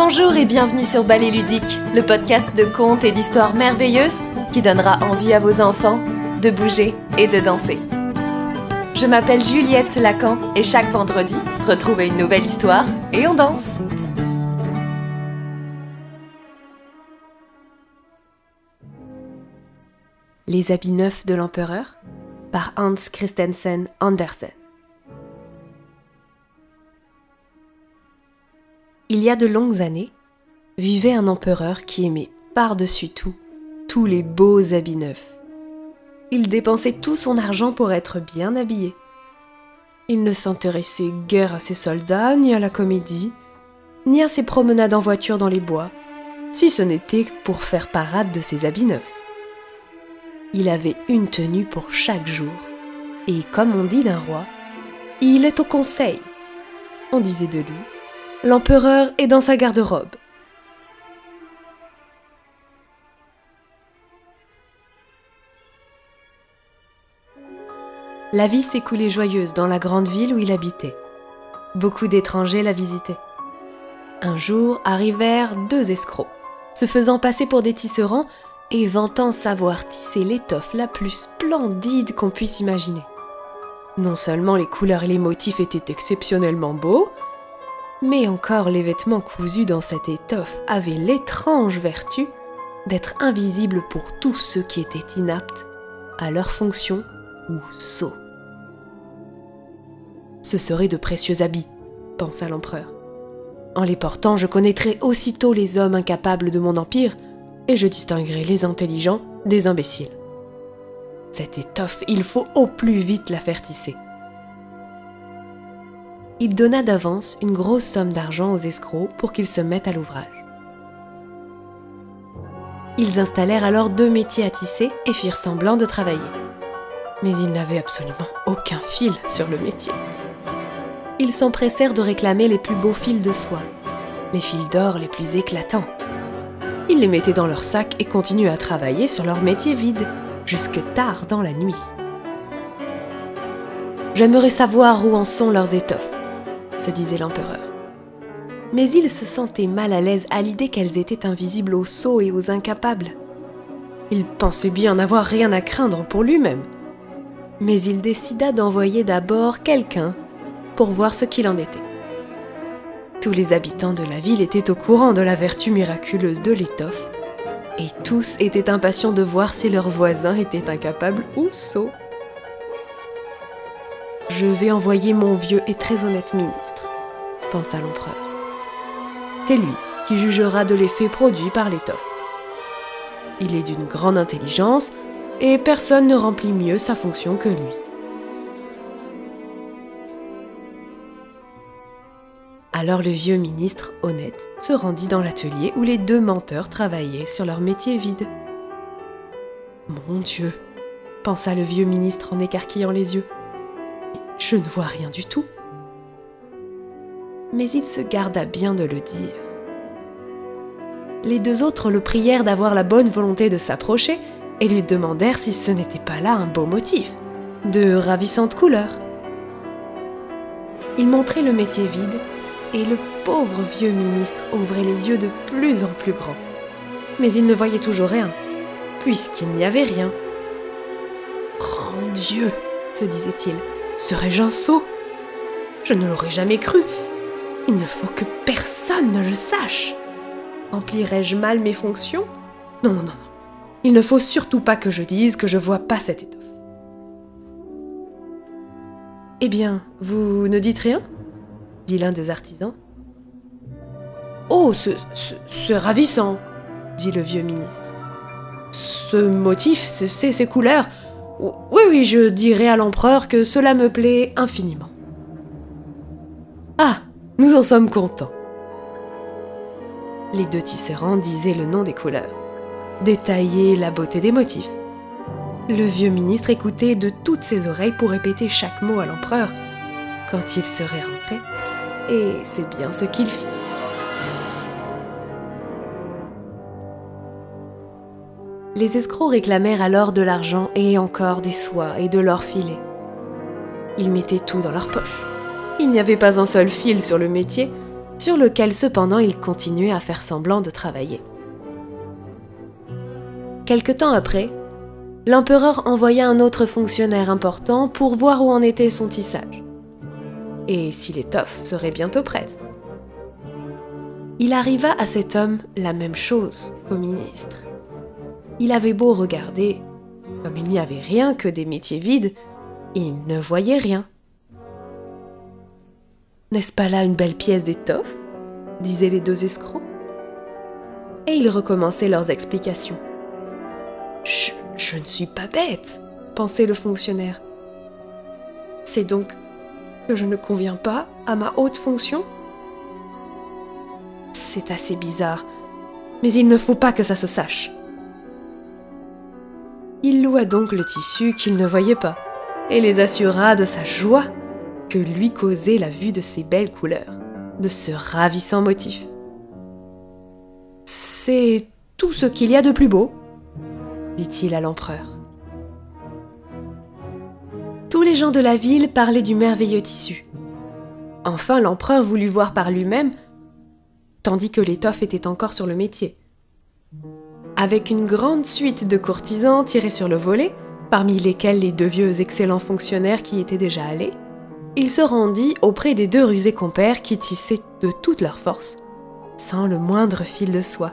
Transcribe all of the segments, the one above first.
Bonjour et bienvenue sur Ballet Ludique, le podcast de contes et d'histoires merveilleuses qui donnera envie à vos enfants de bouger et de danser. Je m'appelle Juliette Lacan et chaque vendredi, retrouvez une nouvelle histoire et on danse. Les habits neufs de l'empereur par Hans Christensen Andersen. Il y a de longues années, vivait un empereur qui aimait par-dessus tout tous les beaux habits neufs. Il dépensait tout son argent pour être bien habillé. Il ne s'intéressait guère à ses soldats, ni à la comédie, ni à ses promenades en voiture dans les bois, si ce n'était pour faire parade de ses habits neufs. Il avait une tenue pour chaque jour, et comme on dit d'un roi, il est au conseil. On disait de lui, L'empereur est dans sa garde-robe. La vie s'écoulait joyeuse dans la grande ville où il habitait. Beaucoup d'étrangers la visitaient. Un jour arrivèrent deux escrocs, se faisant passer pour des tisserands et vantant savoir tisser l'étoffe la plus splendide qu'on puisse imaginer. Non seulement les couleurs et les motifs étaient exceptionnellement beaux, mais encore les vêtements cousus dans cette étoffe avaient l'étrange vertu d'être invisibles pour tous ceux qui étaient inaptes à leur fonction ou sots. Ce seraient de précieux habits, pensa l'empereur. En les portant, je connaîtrai aussitôt les hommes incapables de mon empire, et je distinguerai les intelligents des imbéciles. Cette étoffe, il faut au plus vite la faire tisser il donna d'avance une grosse somme d'argent aux escrocs pour qu'ils se mettent à l'ouvrage. Ils installèrent alors deux métiers à tisser et firent semblant de travailler. Mais ils n'avaient absolument aucun fil sur le métier. Ils s'empressèrent de réclamer les plus beaux fils de soie, les fils d'or les plus éclatants. Ils les mettaient dans leur sac et continuaient à travailler sur leur métier vide, jusque tard dans la nuit. J'aimerais savoir où en sont leurs étoffes se disait l'empereur. Mais il se sentait mal à l'aise à l'idée qu'elles étaient invisibles aux sots et aux incapables. Il pensait bien n'avoir rien à craindre pour lui-même. Mais il décida d'envoyer d'abord quelqu'un pour voir ce qu'il en était. Tous les habitants de la ville étaient au courant de la vertu miraculeuse de l'étoffe, et tous étaient impatients de voir si leurs voisins étaient incapables ou sots. Je vais envoyer mon vieux et très honnête ministre, pensa l'empereur. C'est lui qui jugera de l'effet produit par l'étoffe. Il est d'une grande intelligence et personne ne remplit mieux sa fonction que lui. Alors le vieux ministre, honnête, se rendit dans l'atelier où les deux menteurs travaillaient sur leur métier vide. Mon Dieu, pensa le vieux ministre en écarquillant les yeux. Je ne vois rien du tout. Mais il se garda bien de le dire. Les deux autres le prièrent d'avoir la bonne volonté de s'approcher et lui demandèrent si ce n'était pas là un beau motif, de ravissantes couleurs. Il montrait le métier vide et le pauvre vieux ministre ouvrait les yeux de plus en plus grands. Mais il ne voyait toujours rien, puisqu'il n'y avait rien. Grand Dieu, se disait-il, Serais-je un sot? Je ne l'aurais jamais cru. Il ne faut que personne ne le sache. Remplirais-je mal mes fonctions? Non, non, non, non. Il ne faut surtout pas que je dise que je vois pas cette étoffe. Eh bien, vous ne dites rien? dit l'un des artisans. Oh, c'est ravissant, dit le vieux ministre. Ce motif, c'est ces couleurs, oui, oui, je dirai à l'empereur que cela me plaît infiniment. Ah, nous en sommes contents. Les deux tisserands disaient le nom des couleurs, détaillaient la beauté des motifs. Le vieux ministre écoutait de toutes ses oreilles pour répéter chaque mot à l'empereur quand il serait rentré, et c'est bien ce qu'il fit. Les escrocs réclamèrent alors de l'argent et encore des soies et de l'or filé. Ils mettaient tout dans leur poche. Il n'y avait pas un seul fil sur le métier, sur lequel cependant il continuait à faire semblant de travailler. Quelque temps après, l'empereur envoya un autre fonctionnaire important pour voir où en était son tissage. Et si l'étoffe serait bientôt prête. Il arriva à cet homme la même chose qu'au ministre. Il avait beau regarder, comme il n'y avait rien que des métiers vides, il ne voyait rien. N'est-ce pas là une belle pièce d'étoffe? disaient les deux escrocs. Et ils recommençaient leurs explications. Je, ne suis pas bête, pensait le fonctionnaire. C'est donc que je ne conviens pas à ma haute fonction? C'est assez bizarre, mais il ne faut pas que ça se sache. Il loua donc le tissu qu'il ne voyait pas et les assura de sa joie que lui causait la vue de ces belles couleurs, de ce ravissant motif. C'est tout ce qu'il y a de plus beau, dit-il à l'empereur. Tous les gens de la ville parlaient du merveilleux tissu. Enfin, l'empereur voulut voir par lui-même, tandis que l'étoffe était encore sur le métier. Avec une grande suite de courtisans tirés sur le volet, parmi lesquels les deux vieux excellents fonctionnaires qui étaient déjà allés, il se rendit auprès des deux rusés compères qui tissaient de toute leur force, sans le moindre fil de soie.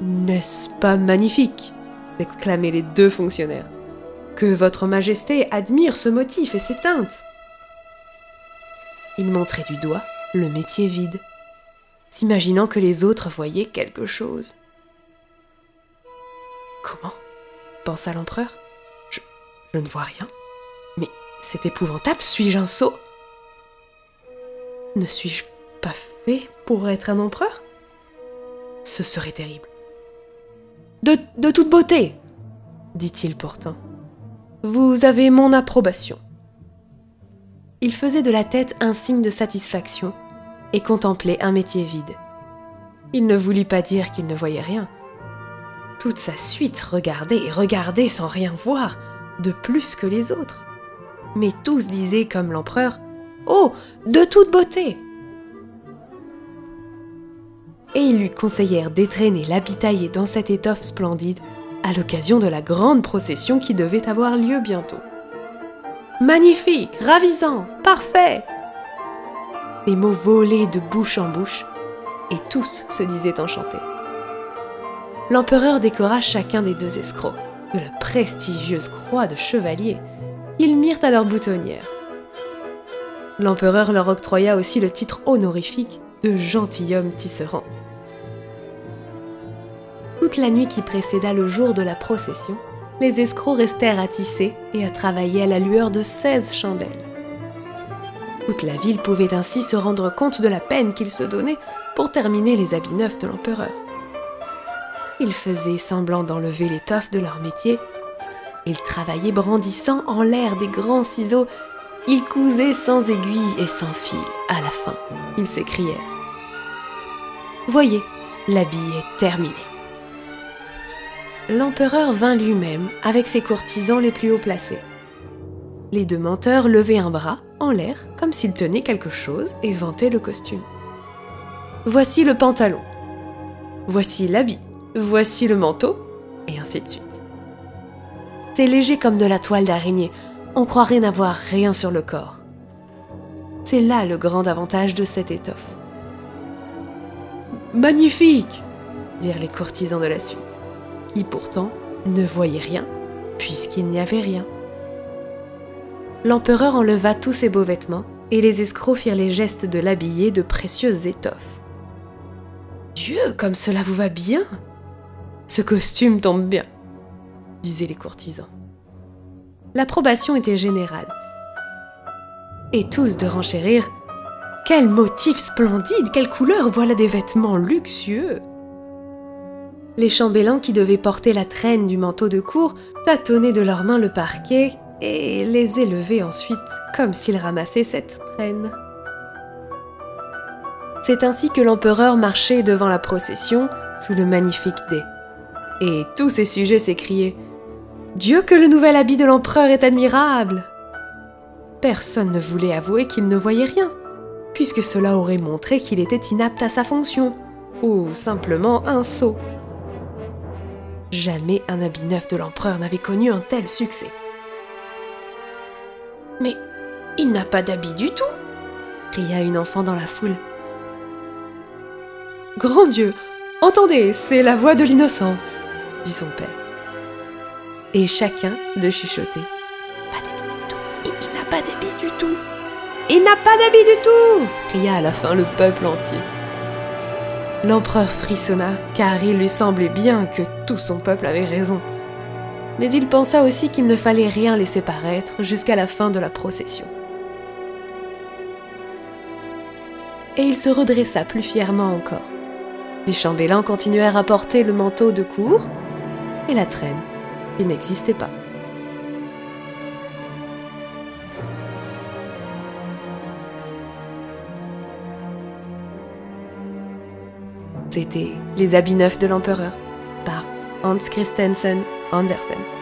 N'est-ce pas magnifique? s'exclamaient les deux fonctionnaires. Que votre majesté admire ce motif et ses teintes. Il montrait du doigt le métier vide, s'imaginant que les autres voyaient quelque chose. Comment? pensa l'empereur. Je, je ne vois rien. C'est épouvantable, suis-je un sot? Ne suis-je pas fait pour être un empereur? Ce serait terrible. De, de toute beauté, dit-il pourtant. Vous avez mon approbation. Il faisait de la tête un signe de satisfaction et contemplait un métier vide. Il ne voulut pas dire qu'il ne voyait rien. Toute sa suite regardait et regardait sans rien voir, de plus que les autres. Mais tous disaient comme l'empereur Oh, de toute beauté Et ils lui conseillèrent d'étraîner l'habitaillé dans cette étoffe splendide à l'occasion de la grande procession qui devait avoir lieu bientôt. Magnifique, ravissant, parfait Des mots volaient de bouche en bouche, et tous se disaient enchantés. L'empereur décora chacun des deux escrocs de la prestigieuse croix de chevalier qu'ils mirent à leur boutonnière. L'empereur leur octroya aussi le titre honorifique de gentilhomme tisserand. Toute la nuit qui précéda le jour de la procession, les escrocs restèrent à tisser et à travailler à la lueur de seize chandelles. Toute la ville pouvait ainsi se rendre compte de la peine qu'ils se donnaient pour terminer les habits neufs de l'empereur. Ils faisaient semblant d'enlever l'étoffe de leur métier. Ils travaillaient brandissant en l'air des grands ciseaux. Ils cousaient sans aiguille et sans fil. À la fin, ils s'écrièrent Voyez, l'habit est terminé l'empereur vint lui-même avec ses courtisans les plus haut placés. Les deux menteurs levaient un bras en l'air comme s'ils tenaient quelque chose et vantaient le costume. Voici le pantalon. Voici l'habit. Voici le manteau. Et ainsi de suite. C'est léger comme de la toile d'araignée. On croirait n'avoir rien sur le corps. C'est là le grand avantage de cette étoffe. Magnifique dirent les courtisans de la suite qui pourtant ne voyait rien, puisqu'il n'y avait rien. L'empereur enleva tous ses beaux vêtements, et les escrocs firent les gestes de l'habiller de précieuses étoffes. Dieu, comme cela vous va bien Ce costume tombe bien, disaient les courtisans. L'approbation était générale. Et tous de renchérir Quel motif splendide, quelle couleur, voilà des vêtements luxueux les chambellans qui devaient porter la traîne du manteau de cour tâtonnaient de leurs mains le parquet et les élevaient ensuite comme s'ils ramassaient cette traîne. C'est ainsi que l'empereur marchait devant la procession sous le magnifique dé. Et tous ses sujets s'écriaient Dieu que le nouvel habit de l'empereur est admirable Personne ne voulait avouer qu'il ne voyait rien, puisque cela aurait montré qu'il était inapte à sa fonction, ou simplement un sot. Jamais un habit neuf de l'empereur n'avait connu un tel succès. Mais il n'a pas d'habit du tout cria une enfant dans la foule. Grand Dieu, entendez, c'est la voix de l'innocence, dit son père. Et chacun de chuchoter. Pas d'habit du tout, il n'a pas d'habit du tout. Il n'a pas d'habit du tout cria à la fin le peuple entier. L'empereur frissonna, car il lui semblait bien que tout son peuple avait raison. Mais il pensa aussi qu'il ne fallait rien laisser paraître jusqu'à la fin de la procession. Et il se redressa plus fièrement encore. Les chambellans continuèrent à porter le manteau de cour et la traîne, n'existait pas. C'était Les habits neufs de l'empereur par Hans Christensen Andersen.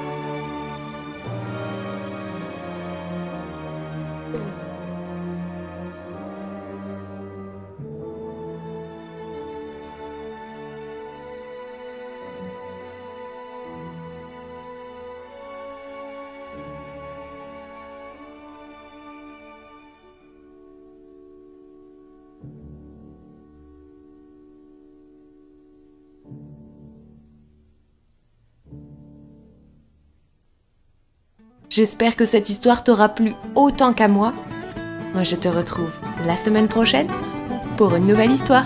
J'espère que cette histoire t'aura plu autant qu'à moi. Moi, je te retrouve la semaine prochaine pour une nouvelle histoire.